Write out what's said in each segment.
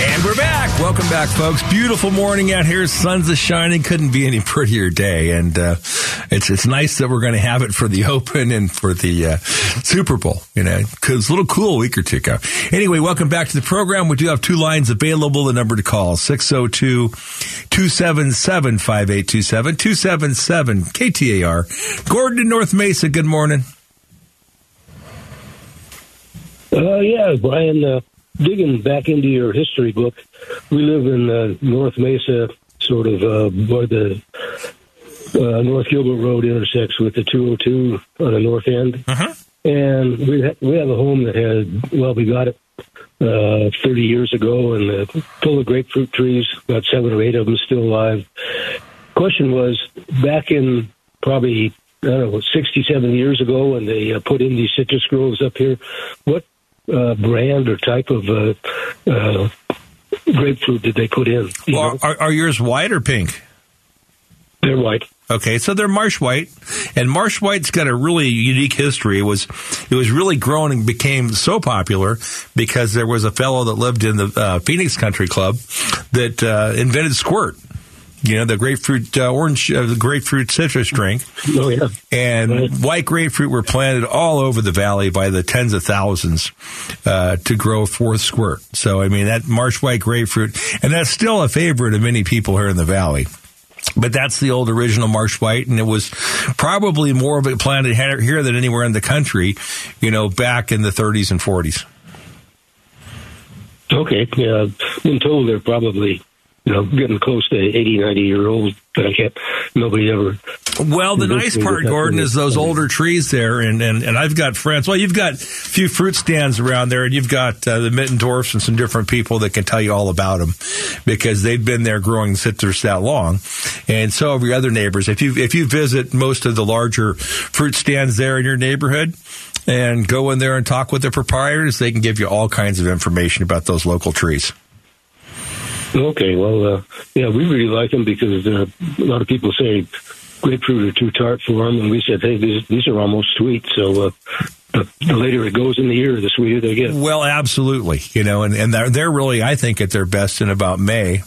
And we're back. Welcome back, folks. Beautiful morning out here. Sun's a shining. Couldn't be any prettier day. And uh, it's it's nice that we're going to have it for the Open and for the uh, Super Bowl. You know, because a little cool a week or two ago. Anyway, welcome back to the program. We do have two lines available. The number to call 602 277 5827 277 KTAR. Gordon in North Mesa. Good morning. Uh, yeah, Brian. Uh, digging back into your history book, we live in uh, North Mesa, sort of uh, where the uh, North Gilbert Road intersects with the 202 on the north end. Uh-huh. And we ha- we have a home that had well, we got it uh, 30 years ago, and uh, full of grapefruit trees. About seven or eight of them still alive. Question was back in probably I don't know 67 years ago when they uh, put in these citrus groves up here. What uh, brand or type of uh, uh, grapefruit did they put in? Well, are, are yours white or pink? They're white. Okay, so they're marsh white, and marsh white's got a really unique history. It was it was really grown and became so popular because there was a fellow that lived in the uh, Phoenix Country Club that uh, invented squirt. You know the grapefruit uh, orange, uh, the grapefruit citrus drink. Oh yeah. And Right. white grapefruit were planted all over the valley by the tens of thousands uh, to grow fourth squirt. So I mean that marsh white grapefruit, and that's still a favorite of many people here in the valley. But that's the old original marsh white, and it was probably more of it planted here than anywhere in the country. You know, back in the 30s and 40s. Okay. Yeah, I've been told they're probably you know getting close to 80, 90 year old, but I can't. Nobody ever. Well, the nice part, Gordon, is those older trees there, and, and, and I've got friends. Well, you've got a few fruit stands around there, and you've got uh, the Mittendorfs and some different people that can tell you all about them because they've been there growing citrus that long, and so have your other neighbors. If you if you visit most of the larger fruit stands there in your neighborhood. And go in there and talk with the proprietors. They can give you all kinds of information about those local trees. Okay. Well, uh, yeah, we really like them because uh, a lot of people say grapefruit are too tart for them, and we said, hey, these these are almost sweet. So. Uh, the, the later it goes in the year, the sweeter they get. Well, absolutely. You know, and, and they're, they're really, I think, at their best in about May.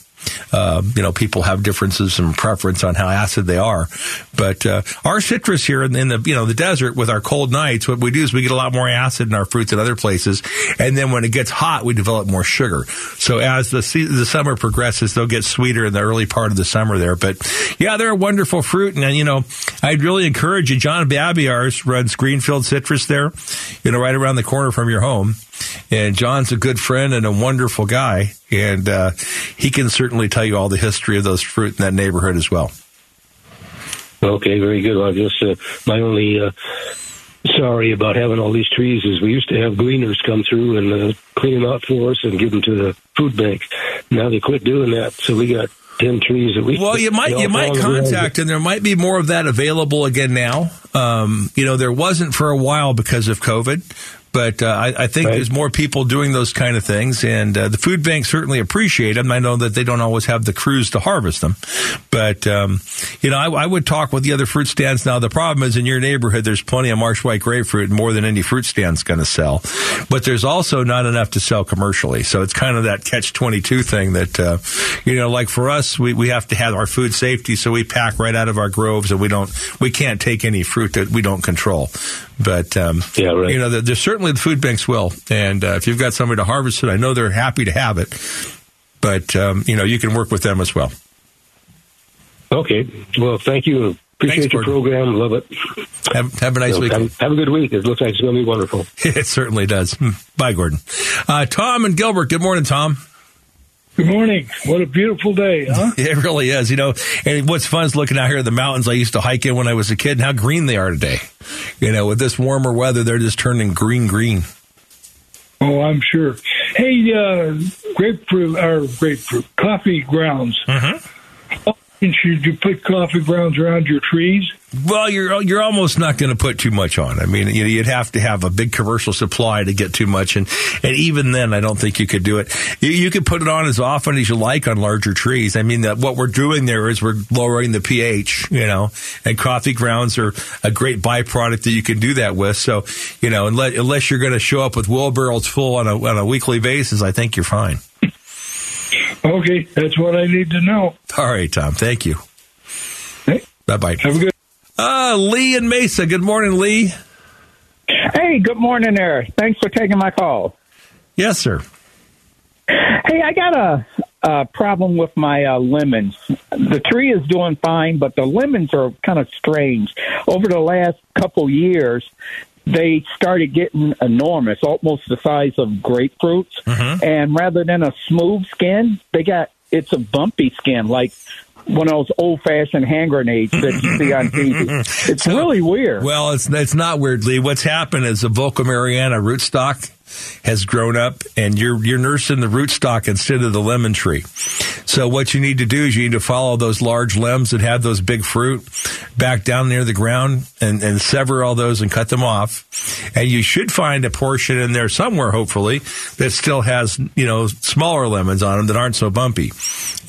Uh, you know, people have differences and preference on how acid they are, but uh, our citrus here in, in the you know the desert with our cold nights, what we do is we get a lot more acid in our fruits than other places, and then when it gets hot, we develop more sugar. So as the the summer progresses, they'll get sweeter in the early part of the summer there. But yeah, they're a wonderful fruit, and you know, I'd really encourage you. John Babiars runs Greenfield Citrus there, you know, right around the corner from your home. And John's a good friend and a wonderful guy, and uh, he can certainly tell you all the history of those fruit in that neighborhood as well. Okay, very good. Well, I guess uh, my only uh, sorry about having all these trees is we used to have gleaners come through and uh, clean them out for us and give them to the food bank. Now they quit doing that, so we got ten trees that we. Well, you might you might contact, and there might be more of that available again now. Um, you know, there wasn't for a while because of COVID. But uh, I, I think Right. there's more people doing those kind of things, and uh, the food banks certainly appreciate them. I know that they don't always have the crews to harvest them, but um, you know, I, I would talk with the other fruit stands. Now, the problem is in your neighborhood, there's plenty of marsh white grapefruit, more than any fruit stand's going to sell, but there's also not enough to sell commercially. So it's kind of that catch twenty two thing that uh, you know, like for us, we we have to have our food safety, so we pack right out of our groves, and we don't we can't take any fruit that we don't control. But um, Yeah, right. you know, there's certainly the food banks will, and uh, if you've got somebody to harvest it, I know they're happy to have it. But um, you know, you can work with them as well. Okay. Well, thank you. Appreciate Thanks, your Gordon. program. Love it. Have, have a nice So, weekend. have, have a good week. It looks like it's going to be wonderful. It certainly does. Hmm. Bye, Gordon. Uh, Tom and Gilbert. Good morning, Tom. Good morning. What a beautiful day, huh? It really is. You know, and what's fun is looking out here at the mountains I used to hike in when I was a kid and how green they are today. You know, with this warmer weather, they're just turning green, green. Oh, I'm sure. Hey, uh, grapefruit or grapefruit coffee grounds. Mm-hmm. Should you put coffee grounds around your trees? Well, you're you're almost not going to put too much on. I mean, you you'd have to have a big commercial supply to get too much, and and even then, I don't think you could do it. You, you could put it on as often as you like on larger trees. I mean, that what we're doing there is we're lowering the pH, you know, and coffee grounds are a great byproduct that you can do that with. So, you know, unless unless you're going to show up with wheelbarrows full on a on a weekly basis, I think you're fine. Okay, that's what I need to know. All right, Tom. Thank you. Hey, Bye bye. have a good. Uh, Lee and Mesa. Good morning, Lee. Hey, good morning there. Thanks for taking my call. Yes, sir. Hey, I got a, a problem with my uh, lemons. The tree is doing fine, but the lemons are kind of strange. Over the last couple years, they started getting enormous, almost the size of grapefruits. Mm-hmm. And rather than a smooth skin, they got it's a bumpy skin, like one of those old fashioned hand grenades that you see on TV. It's really weird. Well, it's it's not weird, Lee. What's happened is the Volkameriana rootstock has grown up, and you're you're nursing the rootstock instead of the lemon tree. So what you need to do is you need to follow those large limbs that have those big fruit back down near the ground and, and sever all those and cut them off. And you should find a portion in there somewhere, hopefully, that still has you know smaller lemons on them that aren't so bumpy.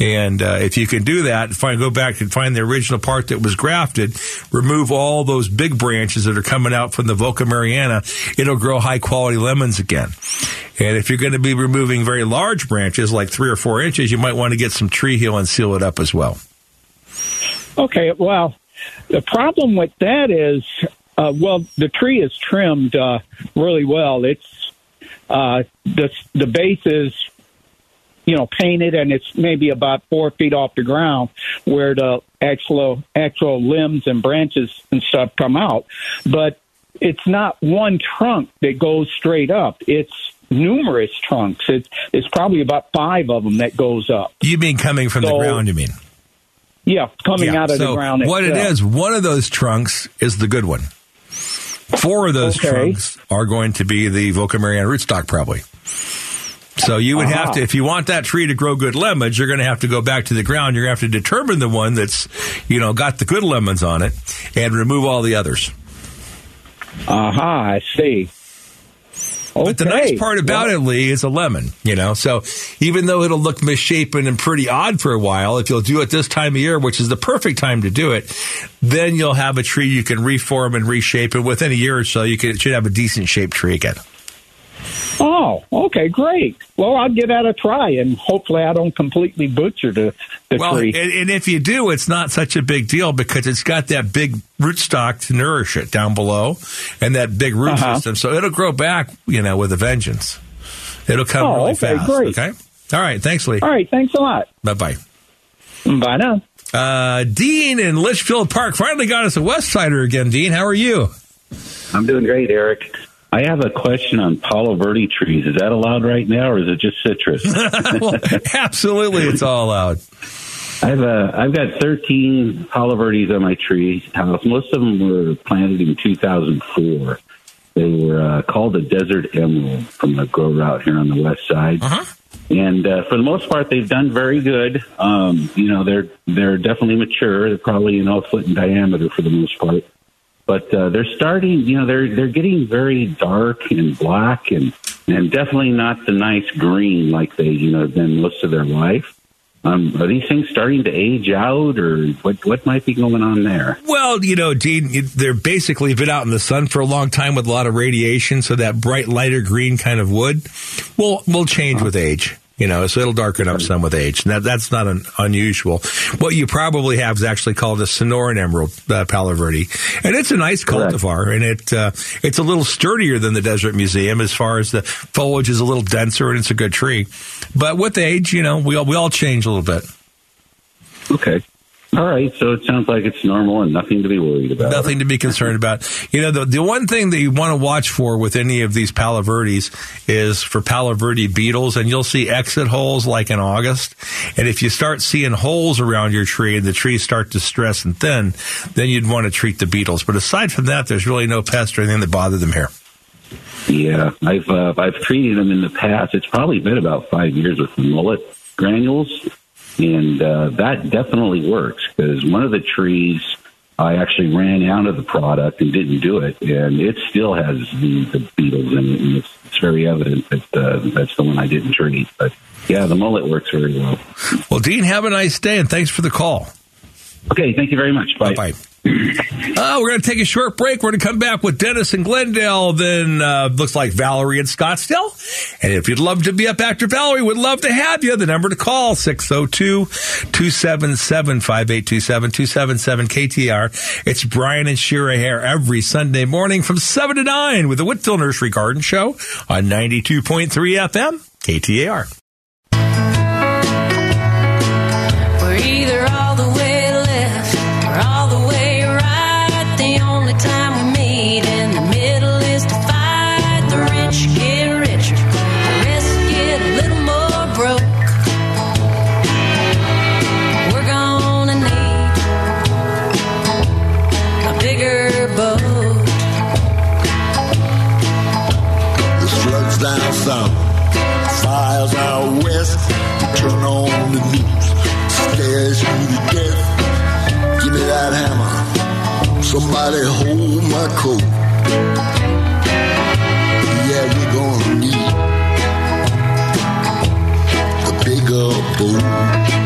And uh, if you can do that, find go back and find the original part that was grafted, remove all those big branches that are coming out from the Volkameriana, it'll grow high quality lemons again. And if you're going to be removing very large branches, like three or four inches, you might want to get some tree heel and seal it up as well. Okay, well, the problem with that is, uh, well, the tree is trimmed uh, really well. It's uh, the the base is, you know, painted, and it's maybe about four feet off the ground where the actual actual limbs and branches and stuff come out. But it's not one trunk that goes straight up. It's numerous trunks. It's it's probably about five of them that goes up. You mean coming from the ground, you mean? Yeah, coming Yeah. out of so the ground. what it is, one of those trunks is the good one. Four of those Okay. trunks are going to be the Volkameriana rootstock, probably. So you would have Uh-huh. to, if you want that tree to grow good lemons, you're going to have to go back to the ground. You're going to have to determine the one that's, you know, got the good lemons on it, and remove all the others. Aha, I see. But the nice part about it, Lee, is a lemon, you know. So even though it'll look misshapen and pretty odd for a while, if you'll do it this time of year, which is the perfect time to do it, then you'll have a tree you can reform and reshape, and within a year or so, you can, should have a decent shaped tree again. Oh, okay, great. Well, I'll give that a try, and hopefully, I don't completely butcher the, the Well, and, tree. and if you do, it's not such a big deal because it's got that big rootstock to nourish it down below, and that big root Uh-huh. system, so it'll grow back, you know, with a vengeance. It'll come Oh, really okay, fast. great. Okay. All right. Thanks, Lee. All right, thanks a lot. Bye bye. Bye now. Uh, Dean in Litchfield Park finally got us a West Sider again. Dean, how are you? I'm doing great, Eric. I have a question on Palo Verde trees. Is that allowed right now, or is it just citrus? well, absolutely, it's all allowed. I have a, I've got 13 Palo Verdes on my tree house. Most of them were planted in 2004. They were uh, called a desert emerald from a grow route here on the west side. Uh-huh. And uh, for the most part, they've done very good. Um, you know, they're they're definitely mature. They're probably you know a foot in diameter for the most part. But uh, they're starting. You know, they're they're getting very dark and black, and and definitely not the nice green like they you know have been most of their life. Um, are these things starting to age out, or what? What might be going on there? Well, you know, Dean, they're basically been out in the sun for a long time with a lot of radiation, so that bright, lighter green kind of wood will will change with age. You know, so it'll darken up some with age. That, that's not an unusual. What you probably have is actually called a Sonoran Emerald uh, Palo Verde, and it's a nice Correct. cultivar, and it uh, it's a little sturdier than the Desert Museum as far as the foliage is a little denser, and it's a good tree. But with age, you know, we all, we all change a little bit. Okay. All right. So it sounds like it's normal and nothing to be worried about. Nothing to be concerned about. You know, the, the one thing that you want to watch for with any of these Palo Verdes is for Palo Verde beetles, and you'll see exit holes like in August. And if you start seeing holes around your tree and the trees start to stress and thin, then you'd want to treat the beetles. But aside from that, there's really no pest or anything that bother them here. Yeah, I've uh, I've treated them in the past. It's probably been about five years with mullet granules, and uh, that definitely works because one of the trees I actually ran out of the product and didn't do it, and it still has the, the beetles in it, and it's, it's very evident that uh, that's the one I didn't treat. But yeah, the mullet works very well. Well, Dean, have a nice day, and thanks for the call. Okay, thank you very much. Bye. Bye. Uh, we're going to take a short break. We're going to come back with Dennis and Glendale. Then uh, looks like Valerie and Scottsdale. And if you'd love to be up after Valerie, we'd love to have you. The number to call 602 277 5827 277 KTAR. It's Brian and Shira here every Sunday morning from 7 to 9 with the Whitfill Nursery Garden Show on 92.3 FM KTAR. Somebody hold my coat. Yeah, we're gonna need a bigger boat.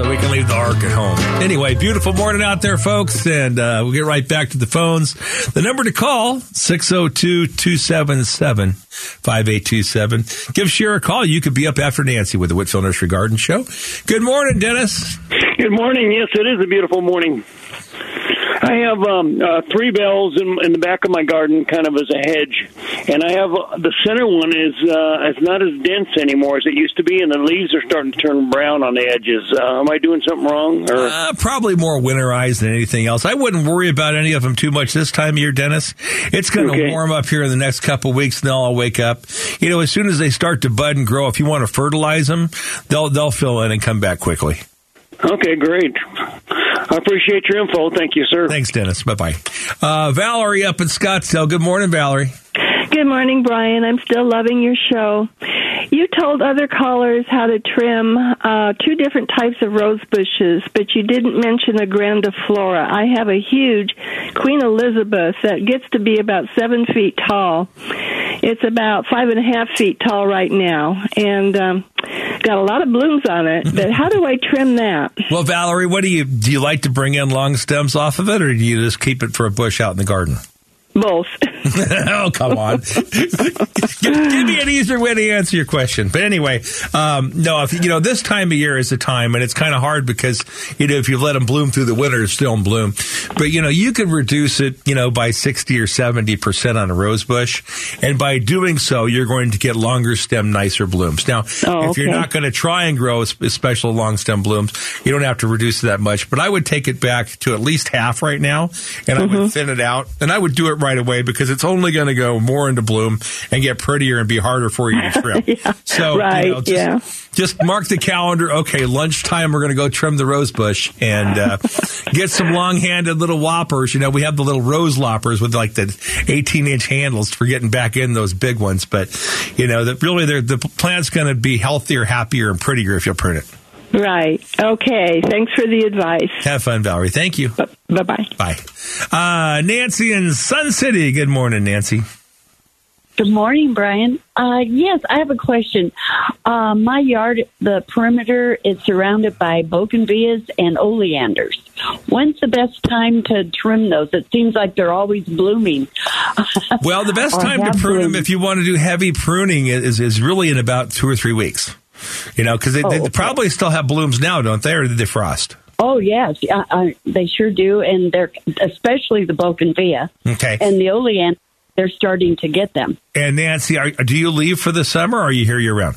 So we can leave the ark at home. Anyway, beautiful morning out there, folks, and uh, we'll get right back to the phones. The number to call, 602-277-5827. Give Shira a call. You could be up after Nancy with the Whitfill Nursery Garden Show. Good morning, Dennis. Good morning. Yes, it is a beautiful morning. I have um, uh, three bells in, in the back of my garden, kind of as a hedge, and I have uh, the center one is uh, it's not as dense anymore as it used to be, and the leaves are starting to turn brown on the edges. Uh, am I doing something wrong? Or Uh, probably more winterized than anything else. I wouldn't worry about any of them too much this time of year, Dennis. It's going to Okay. warm up here in the next couple of weeks, and they'll all wake up. You know, as soon as they start to bud and grow, if you want to fertilize them, they'll they'll fill in and come back quickly. okay, great. I appreciate your info. Thank you, sir. Thanks, Dennis. Bye bye. Uh, Valerie up in Scottsdale. Good morning, Valerie. Good morning, Brian. I'm still loving your show. You told other callers how to trim uh, two different types of rose bushes, but you didn't mention a grandiflora. I have a huge Queen Elizabeth that gets to be about seven feet tall. It's about five and a half feet tall right now, and um, got a lot of blooms on it. But how do I trim that? Well, Valerie, what do you do? You like to bring in long stems off of it, or do you just keep it for a bush out in the garden? Both. oh, come on. give, give me an easier way to answer your question. But anyway, um, no, if you know, this time of year is the time, and it's kind of hard because, you know, if you let them bloom through the winter, it's still in bloom. But, you know, you could reduce it, you know, by 60 or 70% on a rose bush. And by doing so, you're going to get longer stem, nicer blooms. Now, Oh, if you're not going to try and grow special long stem blooms, you don't have to reduce it that much. But I would take it back to at least half right now, and I Mm-hmm. would thin it out, and I would do it right away because it's only going to go more into bloom and get prettier and be harder for you to trim. Yeah, So, right, you know, just, yeah. just mark the calendar. Okay, lunchtime, we're going to go trim the rose bush and uh, get some long-handed little whoppers. You know, we have the little rose loppers with like the 18-inch handles for getting back in those big ones. But you know, that really, the plant's going to be healthier, happier, and prettier if you prune it. Right. Okay. Thanks for the advice. Have fun, Valerie. Thank you. Bye bye. Bye. Uh, Nancy in Sun City. Good morning, Nancy. Good morning, Brian. Uh, yes, I have a question. Uh, my yard, the perimeter is surrounded by bougainvilleas and oleanders. When's the best time to trim those? It seems like they're always blooming. Well, the best time to have prune them, if you want to do heavy pruning, is is really in about two or three weeks. You know, because they, Oh, they okay. probably still have blooms now, don't they, or did they frost? Oh yes, uh, they sure do, and they're especially the bougainvillea Okay. and the oleander. They're starting to get them. And Nancy, are, do you leave for the summer, or are you here year round?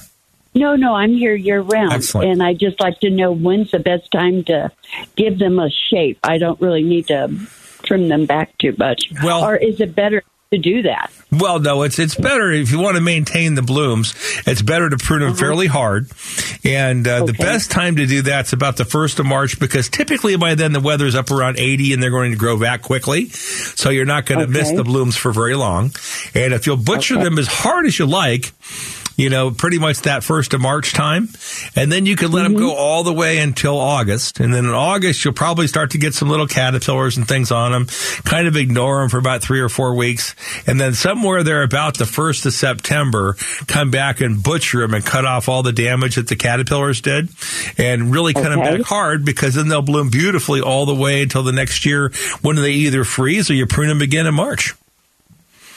No, no, I'm here year round, Excellent. and I just like to know when's the best time to give them a shape. I don't really need to trim them back too much. Well- or is it better to do that? Well, no, it's it's better if you want to maintain the blooms. It's better to prune them fairly hard, and uh, the best time to do that's about the first of March because typically by then the weather's up around eighty and they're going to grow back quickly, so you're not going to miss the blooms for very long. And if you'll butcher Okay. them as hard as you like. You know, pretty much that first of March time. And then you can let them mm-hmm. go all the way until August. And then in August, you'll probably start to get some little caterpillars and things on them. Kind of ignore them for about three or four weeks. And then somewhere there about the first of September, come back and butcher them and cut off all the damage that the caterpillars did and really cut them back hard because then they'll bloom beautifully all the way until the next year when they either freeze or you prune them again in March.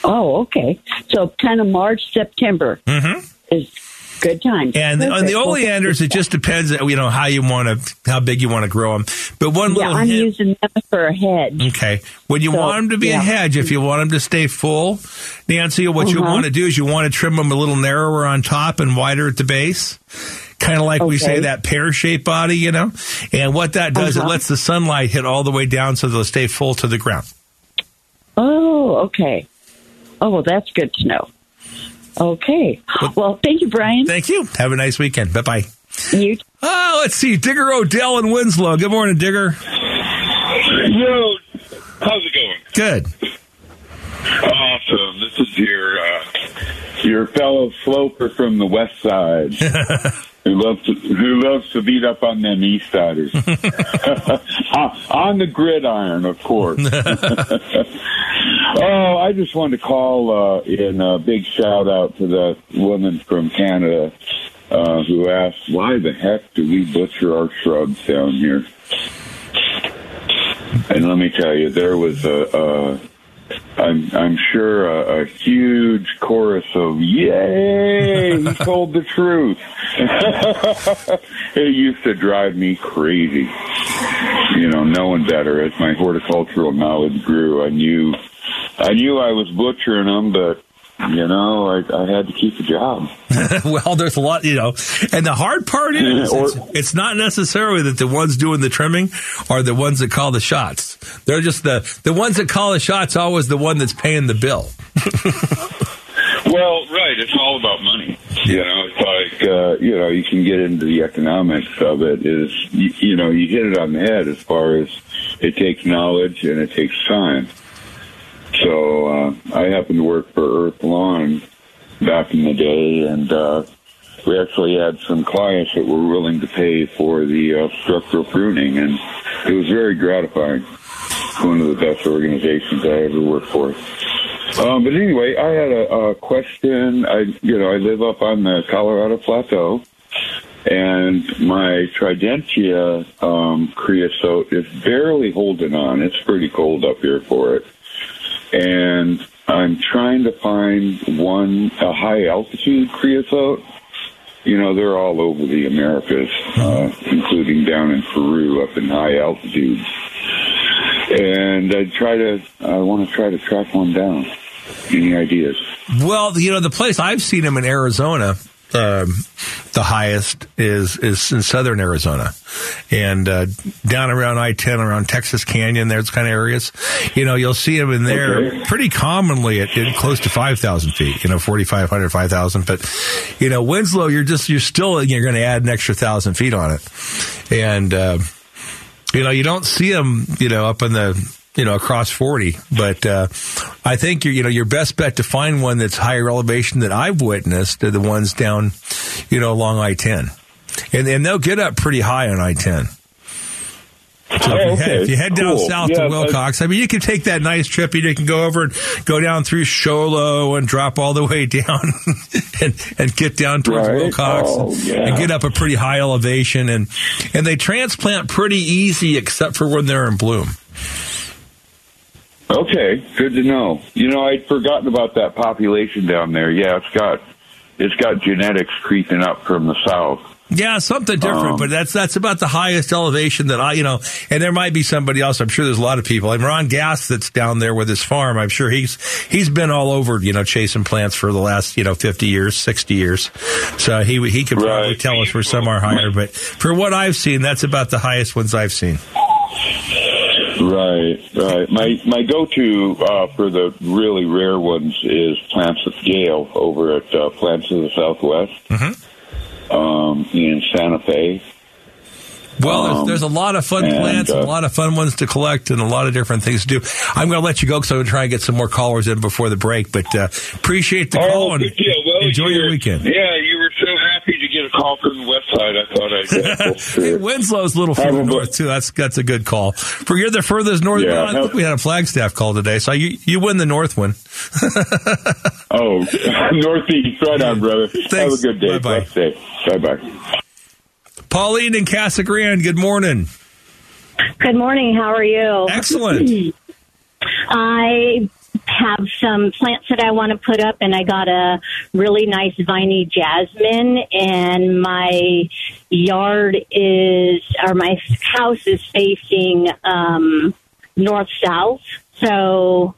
Oh, okay. So kind of March, September Mm-hmm. is good time. And on the oleanders, it just depends, you know, how you want to, how big you want to grow them. But one Yeah, little I'm hint, using them for a hedge. okay, when you So, want them to be a hedge, if you want them to stay full, Nancy, what you Uh-huh. want to do is you want to trim them a little narrower on top and wider at the base. Kind of like we say that pear shaped body, you know? And what that does, it Uh-huh. lets the sunlight hit all the way down so they'll stay full to the ground. Oh, okay. Oh, well, that's good to know. Okay. Well, thank you, Brian. Thank you. Have a nice weekend. Bye bye. You Oh, let's see. Digger Odell and Winslow. Good morning, Digger. Yo, how's it going? Good. Awesome. This is your uh, your fellow sloper from the west side who loves to, who loves to beat up on them east siders on on the gridiron, of course. Oh, I just wanted to call uh, in a big shout out to that woman from Canada uh, who asked, "Why the heck do we butcher our shrubs down here?" And let me tell you, there was a, a I'm, I'm sure a, a huge chorus of "Yay!" He told the truth. it used to drive me crazy. You know, knowing better as my horticultural knowledge grew, I knew, I knew I was butchering them, but you know, I, I had to keep the job. well, there's a lot, you know, and the hard part is Or- it's, it's not necessarily that the ones doing the trimming are the ones that call the shots. They're just the the ones that call the shots. Always the one that's paying the bill. Well, right. It's all about money. You know, it's like uh, you know, you can get into the economics of it. Is you, you know, you hit it on the head as far as it takes knowledge and it takes time. So uh, I happened to work for Earth Lawn back in the day, and uh, we actually had some clients that were willing to pay for the uh, structural pruning, and it was very gratifying. One of the best organizations I ever worked for. Um, but anyway, I had a, a question. I, you know, I live up on the Colorado Plateau, and my Tridentata um, creosote is barely holding on. It's pretty cold up here for it, and I'm trying to find one a high altitude creosote. You know, they're all over the Americas, uh, including down in Peru, up in high altitudes. And I try to, I want to try to track one down. Any ideas? Well, you know, the place I've seen them in Arizona, um, the highest is is in southern Arizona, and uh, down around I ten, around Texas Canyon, there's kind of areas. You know, you'll see them in there Okay. pretty commonly at, at close to five thousand feet. You know, 4,500, 5,000. But you know, Winslow, you're just you're still you're going to add an extra thousand feet on it, and uh, you know, you don't see them, you know, up in the, you know, across 40. But uh, I think, you you know, your best bet to find one that's higher elevation that I've witnessed are the ones down, you know, along I-10. And, and they'll get up pretty high on I-10. So if, Oh, you okay. head, if you head down Cool. south Yeah, to Willcox, I mean, you can take that nice trip. You can go over and go down through Sholo and drop all the way down and, and get down towards Right. Willcox Oh, yeah. and get up a pretty high elevation. And, and they transplant pretty easy except for when they're in bloom. Okay, good to know. You know, I'd forgotten about that population down there. Yeah, it's got it's got genetics creeping up from the south. Yeah, something different, Um, but that's that's about the highest elevation that I, you know, and there might be somebody else. I'm sure there's a lot of people. And Ron Gass that's down there with his farm. I'm sure he's he's been all over, you know, chasing plants for the last, you know, 50 years, 60 years. So he he could probably Right. tell us where some are higher, but for what I've seen, that's about the highest ones I've seen. Right, right. My my go to uh, for the really rare ones is Plants with Gale over at uh, Plants of the Southwest um, in Santa Fe. Well, there's, Um, there's a lot of fun and, plants, and a uh, lot of fun ones to collect, and a lot of different things to do. I'm going to let you go because I'm going to try and get some more callers in before the break. But uh, appreciate the call and. Well, enjoy your weekend. Yeah, you a call from the west side. I thought I'd get Hey, Winslow's a little further a north too. That's that's a good call. For you're the furthest north. Yeah, well, I think we had a Flagstaff call today, so you you win the north one. Oh, Northeast. Right on, brother. Have a good day. Bye-bye. Bye bye. Pauline and Casa Grande. Good morning. Good morning. How are you? Excellent. I have some plants that I want to put up, and I got a really nice viney jasmine, and my yard is, or my house is facing um, north south. So,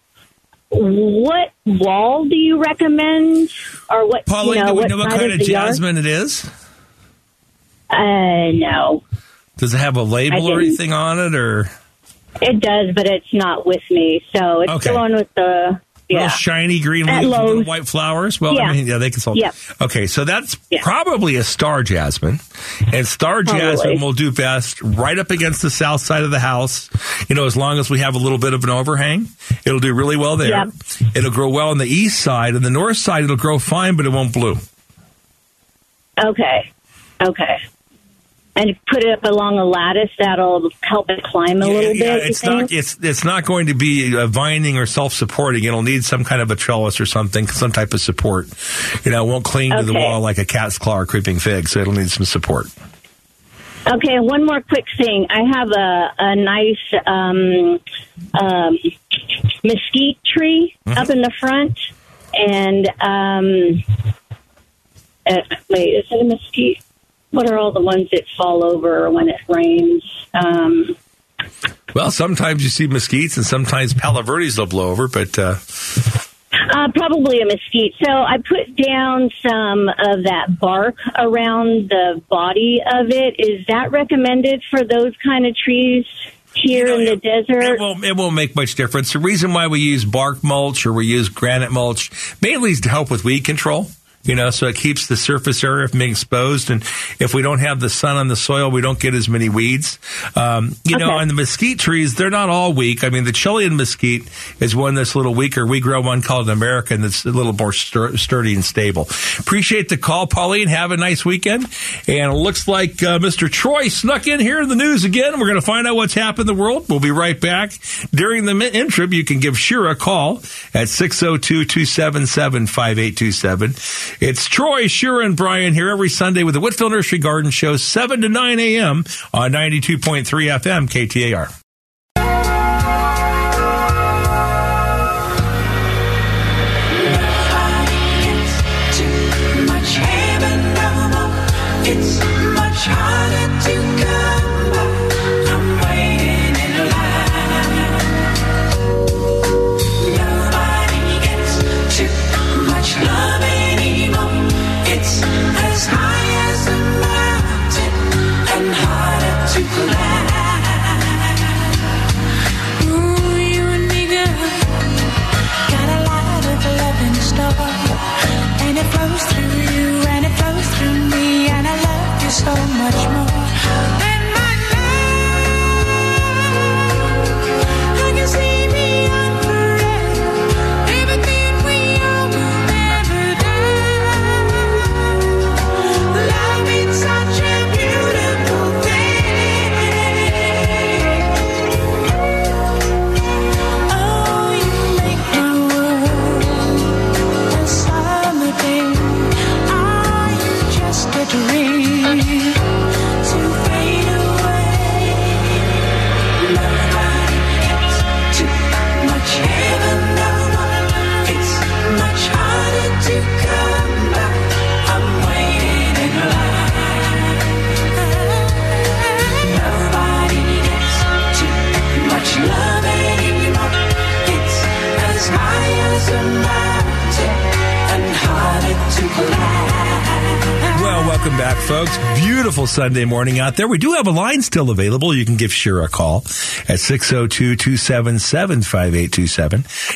what wall do you recommend, or what? Pauline, you know, do we what know what kind of the yard? jasmine it is? Uh, no, Does it have a label or anything on it, or it does, but it's not with me. So it's Okay. the one with the yeah. little shiny green leaves, white flowers? Well, I Yeah. mean, yeah, they can sell. Yep. Okay, so that's probably a star jasmine, and star Probably. jasmine will do best right up against the south side of the house. You know, as long as we have a little bit of an overhang, it'll do really well there. Yep. It'll grow well on the east side, and the north side it'll grow fine, but it won't bloom. Okay. Okay. And put it up along a lattice that'll help it climb a little Yeah, bit. it's not. It's it's not going to be uh, vining or self supporting. It'll need some kind of a trellis or something, some type of support. You know, it won't cling to the wall like a cat's claw or creeping fig. So it'll need some support. Okay, one more quick thing. I have a, a nice um, um, mesquite tree Mm-hmm. up in the front, and um, uh, wait, is it a mesquite? What are all the ones that fall over when it rains? Um, Well, sometimes you see mesquites and sometimes palo verdes will blow over, but uh, Uh, probably a mesquite. So I put down some of that bark around the body of it. Is that recommended for those kind of trees here in the desert? it won't, it won't make much difference. The reason why we use bark mulch or we use granite mulch mainly is to help with weed control. You know, so it keeps the surface area from being exposed. And if we don't have the sun on the soil, we don't get as many weeds. Um, you know, Okay. and the mesquite trees, they're not all weak. I mean, the Chilean mesquite is one that's a little weaker. We grow one called an American that's a little more stur- sturdy and stable. Appreciate the call, Pauline. Have a nice weekend. And it looks like uh, Mr. Troy snuck in here in the news again. We're going to find out what's happened in the world. We'll be right back. During the interim, you can give Shira a call at 602-277-5827. It's Troy, Shira, and Brian here every Sunday with the Whitfill Nursery Garden Show, 7 to 9 a.m. on 92.3 FM KTAR. Sunday morning out there. We do have a line still available. You can give Shira a call at 602-277-5827.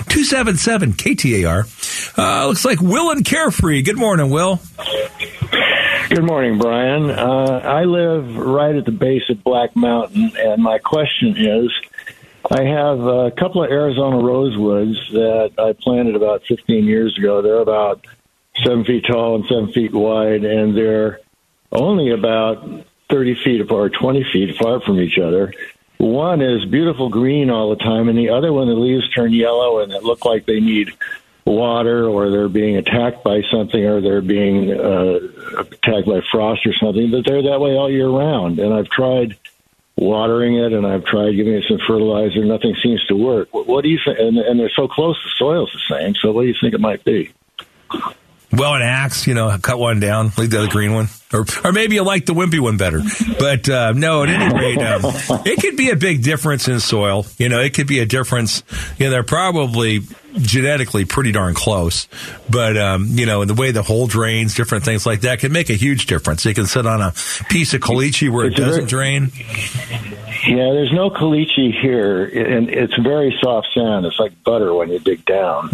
277 KTAR. Uh, looks like Will and Carefree. Good morning, Will. Good morning, Brian. Uh, I live right at the base of Black Mountain, and my question is I have a couple of Arizona rosewoods that I planted about 15 years ago. They're about seven feet tall and seven feet wide, and they're only about 30 feet apart, 20 feet apart from each other. One is beautiful green all the time, and the other one, the leaves turn yellow and it look like they need water or they're being attacked by something or they're being uh, attacked by frost or something, but they're that way all year round. And I've tried watering it and I've tried giving it some fertilizer. Nothing seems to work. What, do you think? And, and they're so close, the soil's the same. So what do you think it might be? Well, an axe, you know, cut one down, leave the other green one. Or, or maybe you like the wimpy one better. But, uh, no, at any rate, um, it could be a big difference in soil. You know, it could be a difference. You know, they're probably genetically pretty darn close. But, um, you know, in the way the hole drains, different things like that can make a huge difference. You can sit on a piece of caliche where it It's a doesn't very- drain. Yeah, there's no caliche here, and it's very soft sand. It's like butter when you dig down.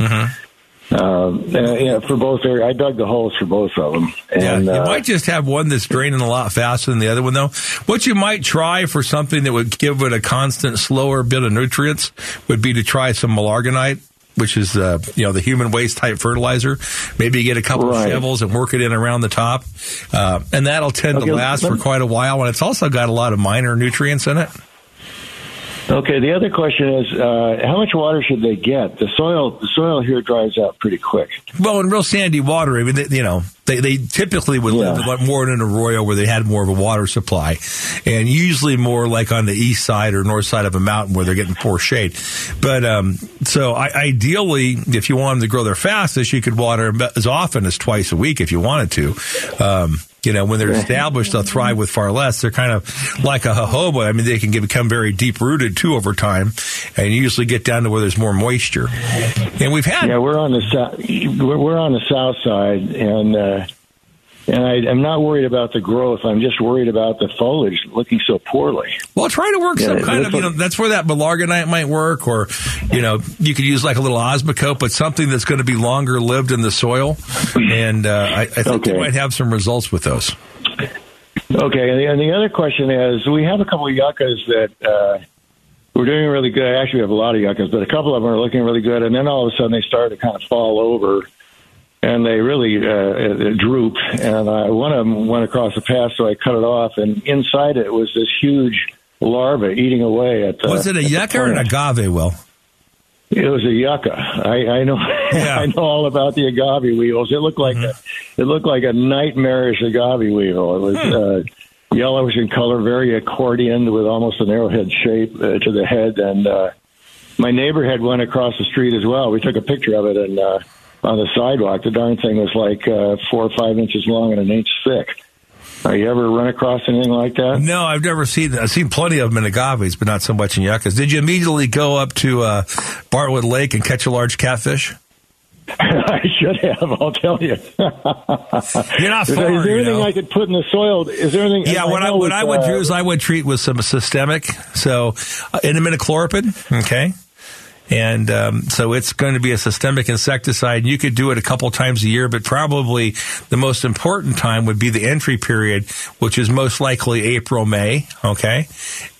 Um, and, yeah, for both areas, I dug the holes for both of them. And, yeah, you uh, might just have one that's draining a lot faster than the other one, though. What you might try for something that would give it a constant, slower bit of nutrients would be to try some Milorganite. Which is uh, you know the human waste type fertilizer. Maybe get a couple Right. of shovels and work it in around the top, uh, and that'll tend Okay, to last for quite a while. And it's also got a lot of minor nutrients in it. Okay, the other question is, uh, how much water should they get? The soil, the soil here dries out pretty quick. Well, in real sandy water, I mean, you know, they, they typically would live a lot more in an arroyo where they had more of a water supply, and usually more like on the east side or north side of a mountain where they're getting poor shade. But um, so, I, ideally, if you want them to grow their fastest, you could water them as often as twice a week if you wanted to. Um, you know, when they're established, they'll thrive with far less. They're kind of like a jojoba. I mean, they can become very deep rooted too over time, and usually get down to where there's more moisture. And we've had Yeah, we're on the south. We're, we're on the south side, and uh, and I, I'm not worried about the growth. I'm just worried about the foliage looking so poorly. Well, try to work Yeah, some kind of, you know, that's where that Milorganite might work, or, you know, you could use like a little osmocote, but something that's going to be longer lived in the soil. And uh, I, I think you might have some results with those. Okay, and the, and the other question is, we have a couple of yuccas that uh, we're doing really good. Actually, we have a lot of yuccas, but a couple of them are looking really good, and then all of a sudden they start to kind of fall over, and they really uh, droop. And I, one of them went across the path, so I cut it off, and inside it was this huge larva eating away at the. Was it a yucca or an agave, Will? It was a yucca. I, I know. I know all about the agave weevils. It looked like a, it looked like a nightmarish agave weevil. It was uh, yellowish in color, very accordion with almost an arrowhead shape uh, to the head. And uh, my neighbor had one across the street as well. We took a picture of it and uh, on the sidewalk. The darn thing was like uh, four or five inches long and an inch thick. Are you ever run across anything like that? No, I've never seen. I've seen plenty of them in agaves, but not so much in yuccas. Did you immediately go up to uh, Bartlett Lake and catch a large catfish? I should have. I'll tell you. You're not Is there- far, Is there anything know. I could put in the soil? Is there anything? Yeah, what I, what with, I would uh, do is I would treat with some systemic, so uh, imidacloprid, okay, and um, so it's going to be a systemic insecticide. You could do it a couple times a year, but probably the most important time would be the entry period, which is most likely April, May, okay,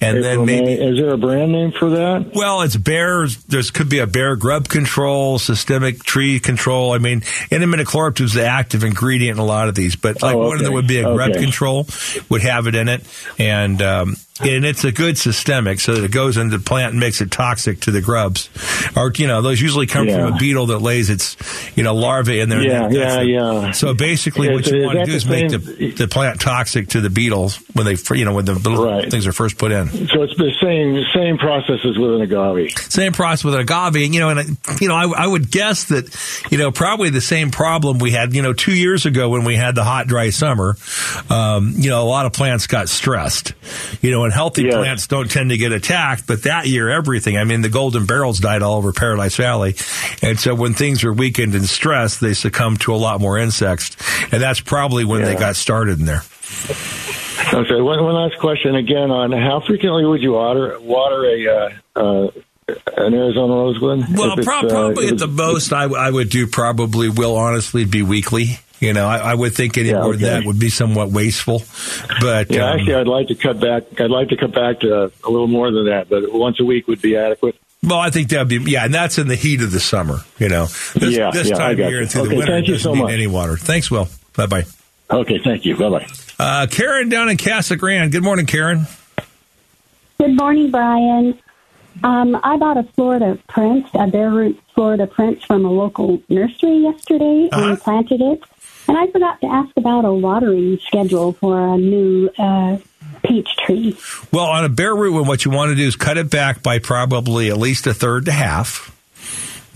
and then maybe. May. Is there a brand name for that? Well, it's Bayer. There's could be a Bayer grub control, systemic tree control. I mean, imidacloprid is the active ingredient in a lot of these, but like Oh, one of them would be a grub Okay. control, would have it in it, and um, and it's a good systemic, so that it goes into the plant and makes it toxic to the grubs, or you know those usually come Yeah. from a beetle that lays its you know larvae in there. Yeah, yeah, yeah. So basically, Is- what you want to do is make same- the, the plant toxic to the beetles when they you know when the little things are first put in. So it's the same same process as with an agave. Same process with an agave, you know, and you know, I, I would guess that, you know, probably the same problem we had, you know, two years ago when we had the hot, dry summer. Um, you know, a lot of plants got stressed. You know, and healthy plants don't tend to get attacked, but that year everything. I mean, the golden barrels died all over Paradise Valley, and so when things are weakened and stressed, they succumb to a lot more insects, and that's probably when they got started in there. Okay, one, one last question again on how frequently would you water water a uh, uh, an Arizona rosewood? Well, If it's, pro- uh, probably at the most, I, I would do probably will honestly be weekly. You know, I, I would think any more than okay. that would be somewhat wasteful. But Yeah, um, actually, I'd like to cut back. I'd like to cut back to a little more than that, but once a week would be adequate. well, I think that'd be yeah, and that's in the heat of the summer. You know, this, Yeah, this yeah, I time of year you. and through the winter, thank you doesn't so need much. any water. Thanks, Will. Bye bye. Okay, thank you. Bye bye. Uh, Karen down in Casa Grande. Good morning, Karen. Good morning, Brian. Um, I bought a Florida Prince, a bare root Florida Prince from a local nursery yesterday Uh-huh. and planted it. And I forgot to ask about a watering schedule for a new uh, peach tree. Well, on a bare root what you want to do is cut it back by probably at least a third to half.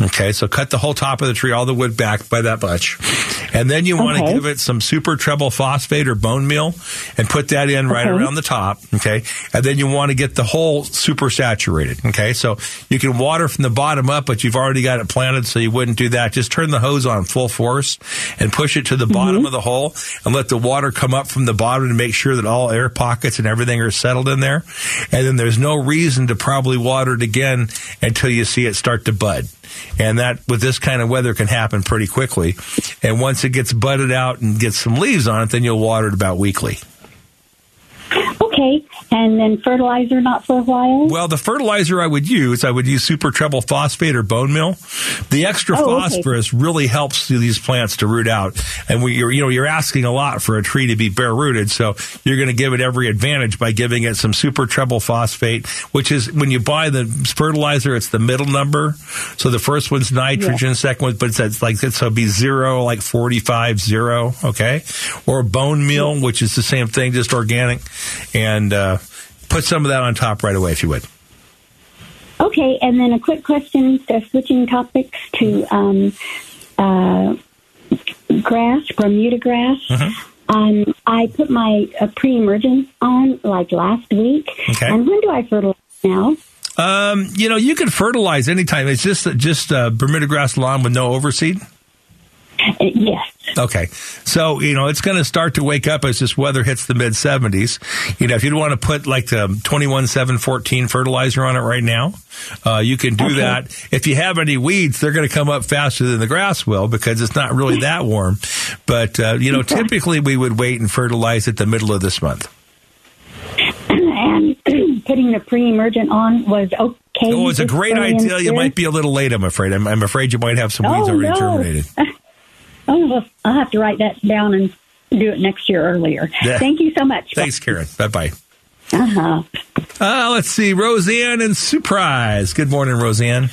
Okay, so cut the whole top of the tree, all the wood back by that much. And then you want to Okay. give it some super treble phosphate or bone meal and put that in right Okay. around the top. Okay. And then you want to get the whole super saturated. Okay. So you can water from the bottom up, but you've already got it planted, so you wouldn't do that. Just turn the hose on full force and push it to the bottom mm-hmm. of the hole and let the water come up from the bottom to make sure that all air pockets and everything are settled in there. And then there's no reason to probably water it again until you see it start to bud. And that with this kind of weather can happen pretty quickly. And once it gets budded out and gets some leaves on it, then you'll water it about weekly. Okay, and then fertilizer not for a while. Well, the fertilizer I would use, I would use super treble phosphate or bone meal. The extra Oh, okay. phosphorus really helps these plants to root out. And we, you're, you know, you're asking a lot for a tree to be bare rooted, so you're going to give it every advantage by giving it some super treble phosphate, which is when you buy the fertilizer, it's the middle number. So the first one's nitrogen, second one, but it's, it's like so be zero, like forty five zero, okay, or bone meal, which is the same thing, just organic, and uh, put some of that on top right away if you would. Okay, and then a quick question, so switching topics to um, uh, grass, Bermuda grass. Um, I put my uh, pre-emergence on like last week. Okay. And when do I fertilize now? Um, you know, you can fertilize anytime. It's just just uh, Bermuda grass lawn with no overseed. Uh, yes. Okay, so you know it's going to start to wake up as this weather hits the mid 70s. You know, if you'd want to put like the 21 7 14 fertilizer on it right now, uh, you can do that. If you have any weeds, they're going to come up faster than the grass will because it's not really that warm. But uh, you know, typically we would wait and fertilize at the middle of this month. and putting the pre-emergent on was okay. Oh, it's a great idea. You might be a little late. I'm afraid. I'm, I'm afraid you might have some weeds Oh, already no. terminated. Oh, well, I'll have to write that down and do it next year earlier. Yeah. Thank you so much. Thanks, Karen. Bye bye. Uh-huh. Uh, let's see. Roseanne and Surprise. Good morning, Roseanne.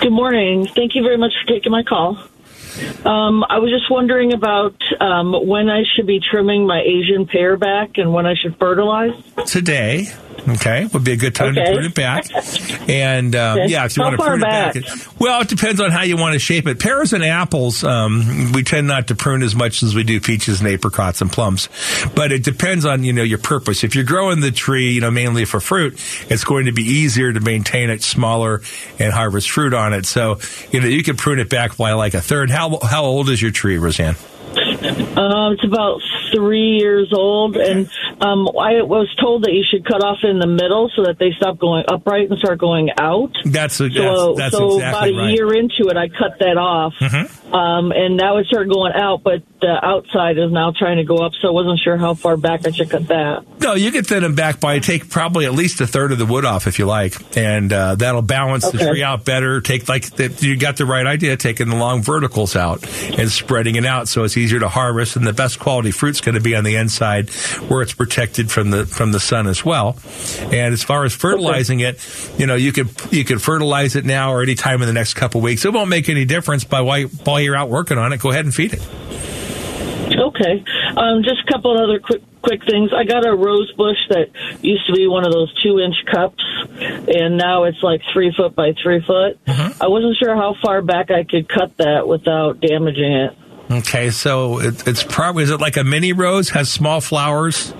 Good morning. Thank you very much for taking my call. Um, I was just wondering about um, when I should be trimming my Asian pear back and when I should fertilize. Today, okay, would be a good time to prune it back. And um, Okay. yeah, if you How want to prune back? it back, well, it depends on how you want to shape it. Pears and apples, um, we tend not to prune as much as we do peaches and apricots and plums. But it depends on you know your purpose. If you're growing the tree, you know, mainly for fruit, it's going to be easier to maintain it smaller and harvest fruit on it. So you know you can prune it back by like a third. How how old is your tree, Roseanne? Um, it's about three years old, and um, I was told that you should cut off in the middle so that they stop going upright and start going out. That's a, So, that's, that's so exactly about a right. year into it, I cut that off, Mhm. Um, and now it started going out. But the outside is now trying to go up, so I wasn't sure how far back I should cut that. No, you can thin them back by take probably at least a third of the wood off if you like, and uh, that'll balance the tree out better. Take like the, you got the right idea, taking the long verticals out and spreading it out so it's easier to harvest, and the best quality fruit's going to be on the inside where it's protected from the from the sun as well. And as far as fertilizing it, you know you could you could fertilize it now or any time in the next couple weeks. It won't make any difference by while you're out working on it. Go ahead and feed it. Okay. Um, just a couple of other quick quick things. I got a rose bush that used to be one of those two inch cups, and now it's like three foot by three foot. I wasn't sure how far back I could cut that without damaging it. Okay, so it, it's probably is it like a mini rose has small flowers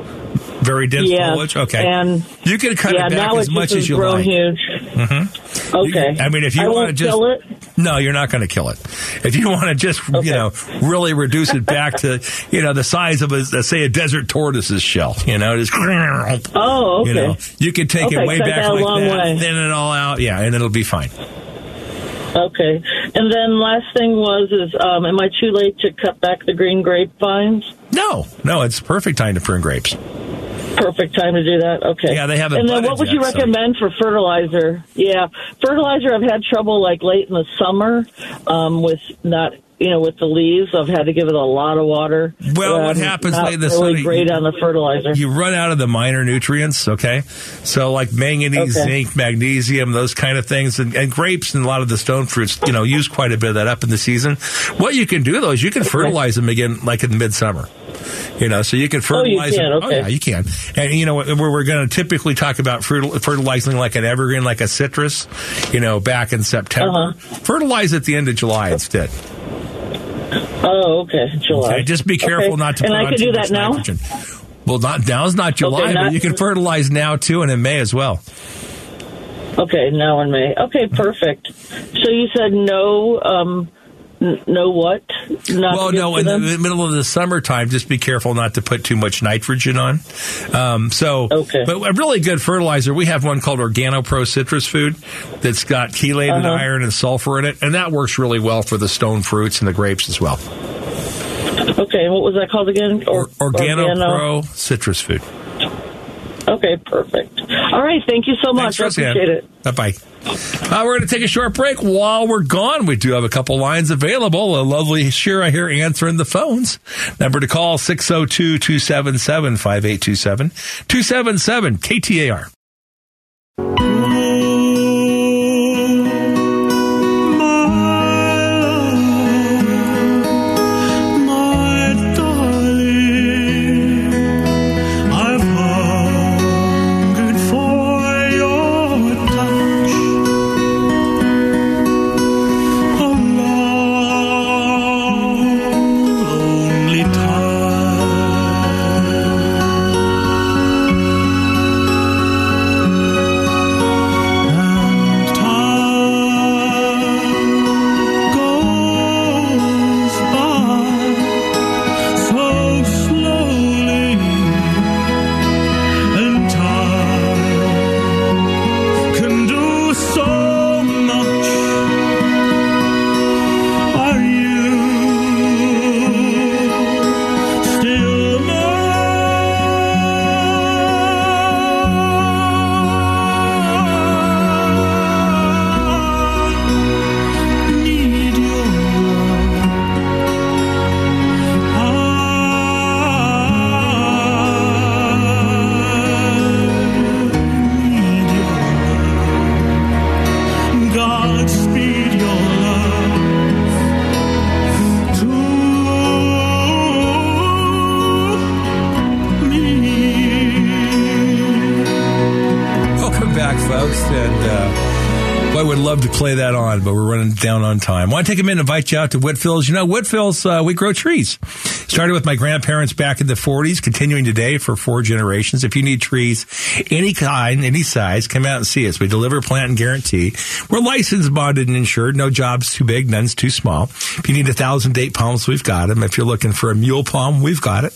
Very dense yeah, foliage. Okay, and you can cut yeah, it back as much as you grown like. huge. hmm Okay. I mean, if you want to just kill it. no, you're not going to kill it. If you want to just you know really reduce it back to you know the size of a say a desert tortoise's shell, you know, just Oh, okay. you know, you can take Okay, it way back like that, way. thin it all out, yeah, and it'll be fine. Okay. And then last thing was is um, am I too late to cut back the green grapevines? No, no, it's perfect time to prune grapes. Perfect time to do that. Okay. Yeah, they haven't And then what would you yet, so- recommend for fertilizer? Yeah, fertilizer. I've had trouble like late in the summer um, with not. You know, with the leaves, I've had to give it a lot of water. Well, what Um, happens late in the really summer, great on the fertilizer. You run out of the minor nutrients, okay? So like manganese, Okay. zinc, magnesium, those kind of things, and, and grapes and a lot of the stone fruits, you know, use quite a bit of that up in the season. What you can do though is you can fertilize them again, like in midsummer. You know, so you can Oh, you fertilize can, okay. Oh yeah, you can. And you know, where we're going to typically talk about fertilizing like an evergreen, like a citrus, you know, back in September. Uh-huh. Fertilize at the end of July instead. Oh, okay, July. Okay, just be careful Okay. not to And put I too do that now? nitrogen. Well, not now's not July, Okay, not- but you can fertilize now too, and in May as well. Okay, now in May. Okay, perfect. So you said no, um, no what? Not well, no, in the, them? the middle of the summertime, just be careful not to put too much nitrogen on. Um, so, but a really good fertilizer, we have one called OrganoPro Citrus Food that's got chelated Uh-huh. iron and sulfur in it, and that works really well for the stone fruits and the grapes as well. Okay, what was that called again? Or, OrganoPro Citrus Food. Okay, perfect. All right, thank you so much. I appreciate it. Bye bye. Uh, we're going to take a short break. While we're gone, we do have a couple lines available. A lovely Shira here answering the phones. Number to call 602 277 5827 277 KTAR. To play that on, but we're running down on time. want to take a minute and invite you out to Whitfill's. You know, Whitfill's, uh, we grow trees. Started with my grandparents back in the 40s, continuing today for four generations. If you need trees, any kind, any size, come out and see us. We deliver, plant, and guarantee. We're licensed, bonded, and insured. No job's too big, none's too small. If you need a thousand date palms, we've got them. If you're looking for a mule palm, we've got it.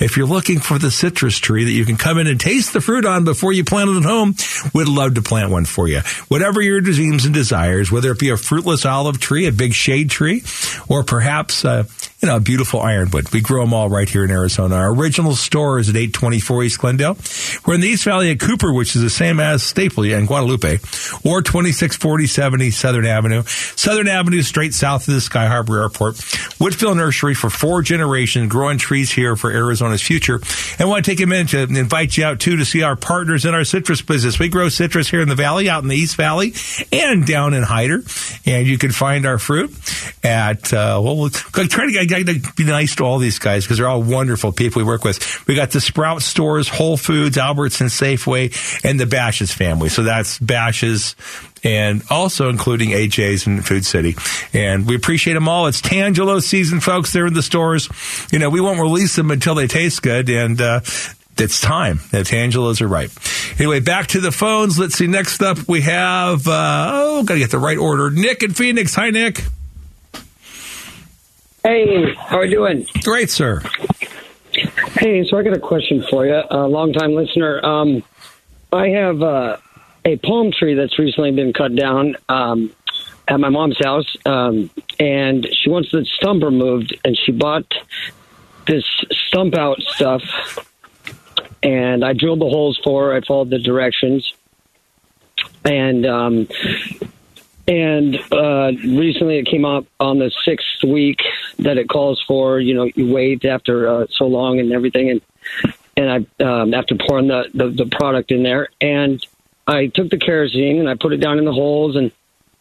If you're looking for the citrus tree that you can come in and taste the fruit on before you plant it at home, we'd love to plant one for you. Whatever your dreams and desires, whether it be a fruitless olive tree, a big shade tree, or perhaps, uh, you know, beautiful ironwood. We grow them all right here in Arizona. Our original store is at 824 East Glendale. We're in the East Valley at Cooper, which is the same as Stapley in Guadalupe, or 2640 East Southern Avenue. Southern Avenue, straight south of the Sky Harbor Airport. Whitfill Nursery for four generations, growing trees here for Arizona's future. And I want to take a minute to invite you out too to see our partners in our citrus business. We grow citrus here in the valley, out in the East Valley, and down in Hyder. And you can find our fruit at, uh, well, we'll try to, I gotta be nice to all these guys because they're all wonderful people we work with. We got the Sprout stores, Whole Foods, Albertson, Safeway, and the Bashas' family. So that's Bashas' and also including AJ's and Food City. And we appreciate them all. It's Tangelo season, folks. They're in the stores. You know, we won't release them until they taste good. And, uh, it's time. The Tangelos are ripe. Anyway, back to the phones. Let's see. Next up, we have, uh, oh, got to get the right order. Nick in Phoenix. Hi, Nick. Hey, how are you doing? Great, sir. Hey, so I got a question for you, a long time listener. Um, I have uh, a palm tree that's recently been cut down um, at my mom's house, um, and she wants the stump removed, and she bought this stump out stuff, and I drilled the holes for her. I followed the directions, and um, and uh, recently it came up on the sixth week that it calls for. You know, you wait after uh, so long and everything, and and I um, after pouring the, the the product in there, and I took the kerosene and I put it down in the holes and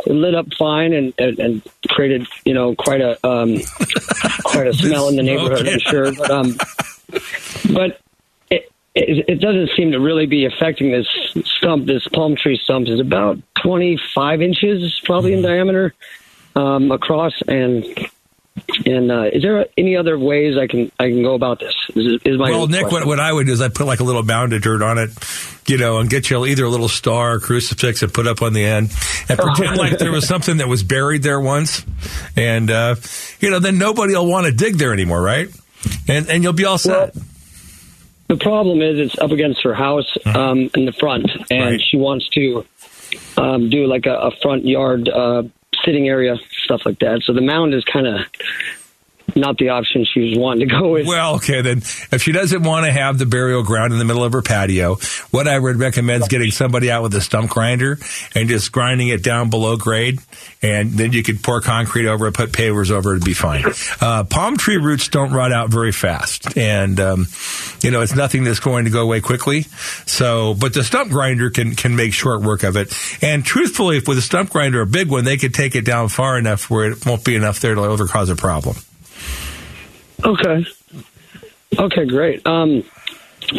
it lit up fine and and, and created you know quite a um, quite a smell in the neighborhood. I'm sure, but um, but it, it doesn't seem to really be affecting this stump. This palm tree stump is about 25 inches probably in diameter um, across and. And uh, is there any other ways I can I can go about this? Is, is my well, Nick, what, question. what I would do is I put like a little mound of dirt on it, you know, and get you either a little star or crucifix and put up on the end and pretend like there was something that was buried there once. And, uh, you know, then nobody will want to dig there anymore, right? And, and you'll be all set. The problem is it's up against her house um, in the front, and she wants to um, do like a, a front yard uh, sitting area, stuff like that. So the mound is kind of not the option she was wanting to go with. Well, okay, then if she doesn't want to have the burial ground in the middle of her patio, what I would recommend is getting somebody out with a stump grinder and just grinding it down below grade, and then you could pour concrete over it, put pavers over it, it'd be fine. Uh, palm tree roots don't rot out very fast, and um, you know it's nothing that's going to go away quickly. So, but the stump grinder can can make short work of it. And truthfully, if with a stump grinder, a big one, they could take it down far enough where it won't be enough there to ever cause a problem. Okay. Okay, great. Um,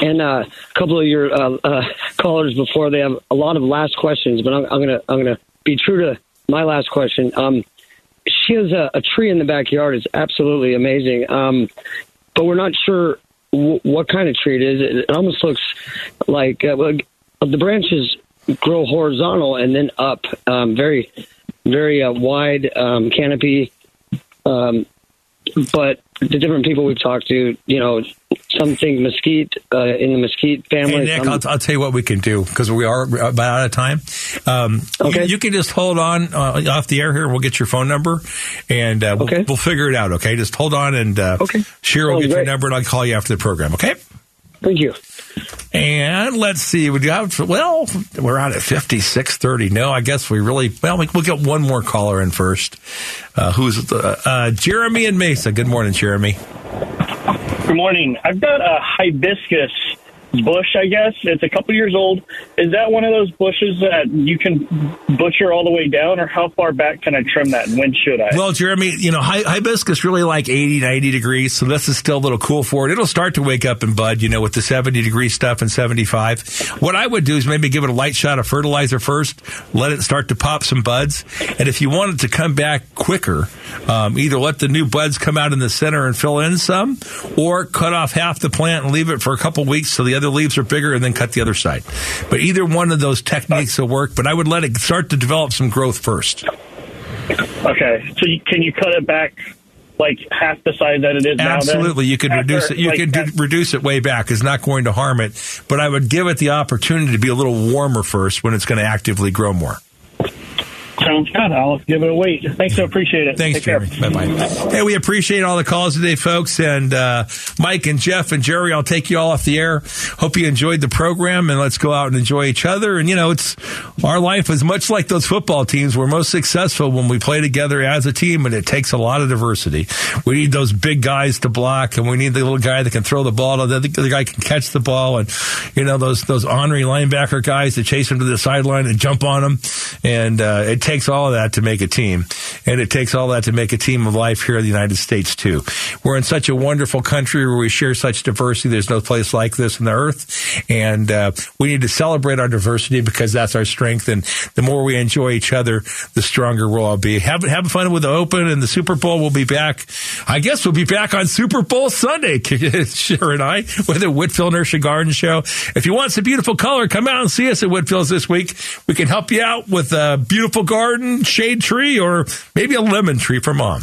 and uh, a couple of your uh, uh, callers before they have a lot of last questions, but I'm, I'm gonna I'm gonna be true to my last question. Um, she has a, a tree in the backyard. It's absolutely amazing. Um, but we're not sure w- what kind of tree it is. It, it almost looks like uh, well, the branches grow horizontal and then up, um, very very uh, wide um, canopy. Um, but the different people we've talked to, you know, something mesquite uh, in the mesquite family. Hey, Nick, some- I'll, I'll tell you what we can do because we are about out of time. Um, okay. You, you can just hold on uh, off the air here, we'll get your phone number, and uh, we'll, we'll figure it out. Okay, just hold on, and uh, okay. Cheryl will Sounds get your number, and I'll call you after the program. Okay. Thank you. And let's see, would you have? Well, we're out at fifty six thirty. No, I guess we really. Well, we, we'll get one more caller in first. Uh, who's uh, uh, Jeremy and Mesa? Good morning, Jeremy. Good morning. I've got a hibiscus bush, I guess. It's a couple years old. Is that one of those bushes that you can butcher all the way down, or how far back can I trim that, and when should I? Well, Jeremy, you know, hibiscus really like 80, 90 degrees, so this is still a little cool for it. It'll start to wake up and bud, you know, with the 70 degree stuff and 75. What I would do is maybe give it a light shot of fertilizer first, let it start to pop some buds, and if you want it to come back quicker, um, either let the new buds come out in the center and fill in some, or cut off half the plant and leave it for a couple weeks so the other leaves are bigger and then cut the other side. But either one of those techniques will work, but I would let it start to develop some growth first. Okay, so you, can you cut it back like half the size that it is now? Absolutely, you could After, reduce it. You like, could do, reduce it way back. It's not going to harm it, but I would give it the opportunity to be a little warmer first when it's going to actively grow more. Sounds good. I'll give it a wait. Thanks, I appreciate it. Thanks, Take. Jeremy. Bye bye. Hey, we appreciate all the calls today, folks. And uh, Mike and Jeff and Jerry, I'll take you all off the air. Hope you enjoyed the program, and let's go out and enjoy each other. And you know, it's our life is much like those football teams. We're most successful when we play together as a team, and it takes a lot of diversity. We need those big guys to block, and we need the little guy that can throw the ball. The other the guy can catch the ball, and you know those those ornery linebacker guys that chase him to the sideline and jump on him. And uh, it takes all of that to make a team, and it takes all that to make a team of life here in the United States too. We're in such a wonderful country where we share such diversity. There's no place like this on the earth, and uh, we need to celebrate our diversity because that's our strength. And the more we enjoy each other, the stronger we'll all be. Have have fun with the Open and the Super Bowl. We'll be back. I guess we'll be back on Super Bowl Sunday, Cher and I, with the Whitfill Nursery Garden Show. If you want some beautiful color, come out and see us at Whitfill's this week. We can help you out with a beautiful garden, shade tree, or maybe a lemon tree for mom.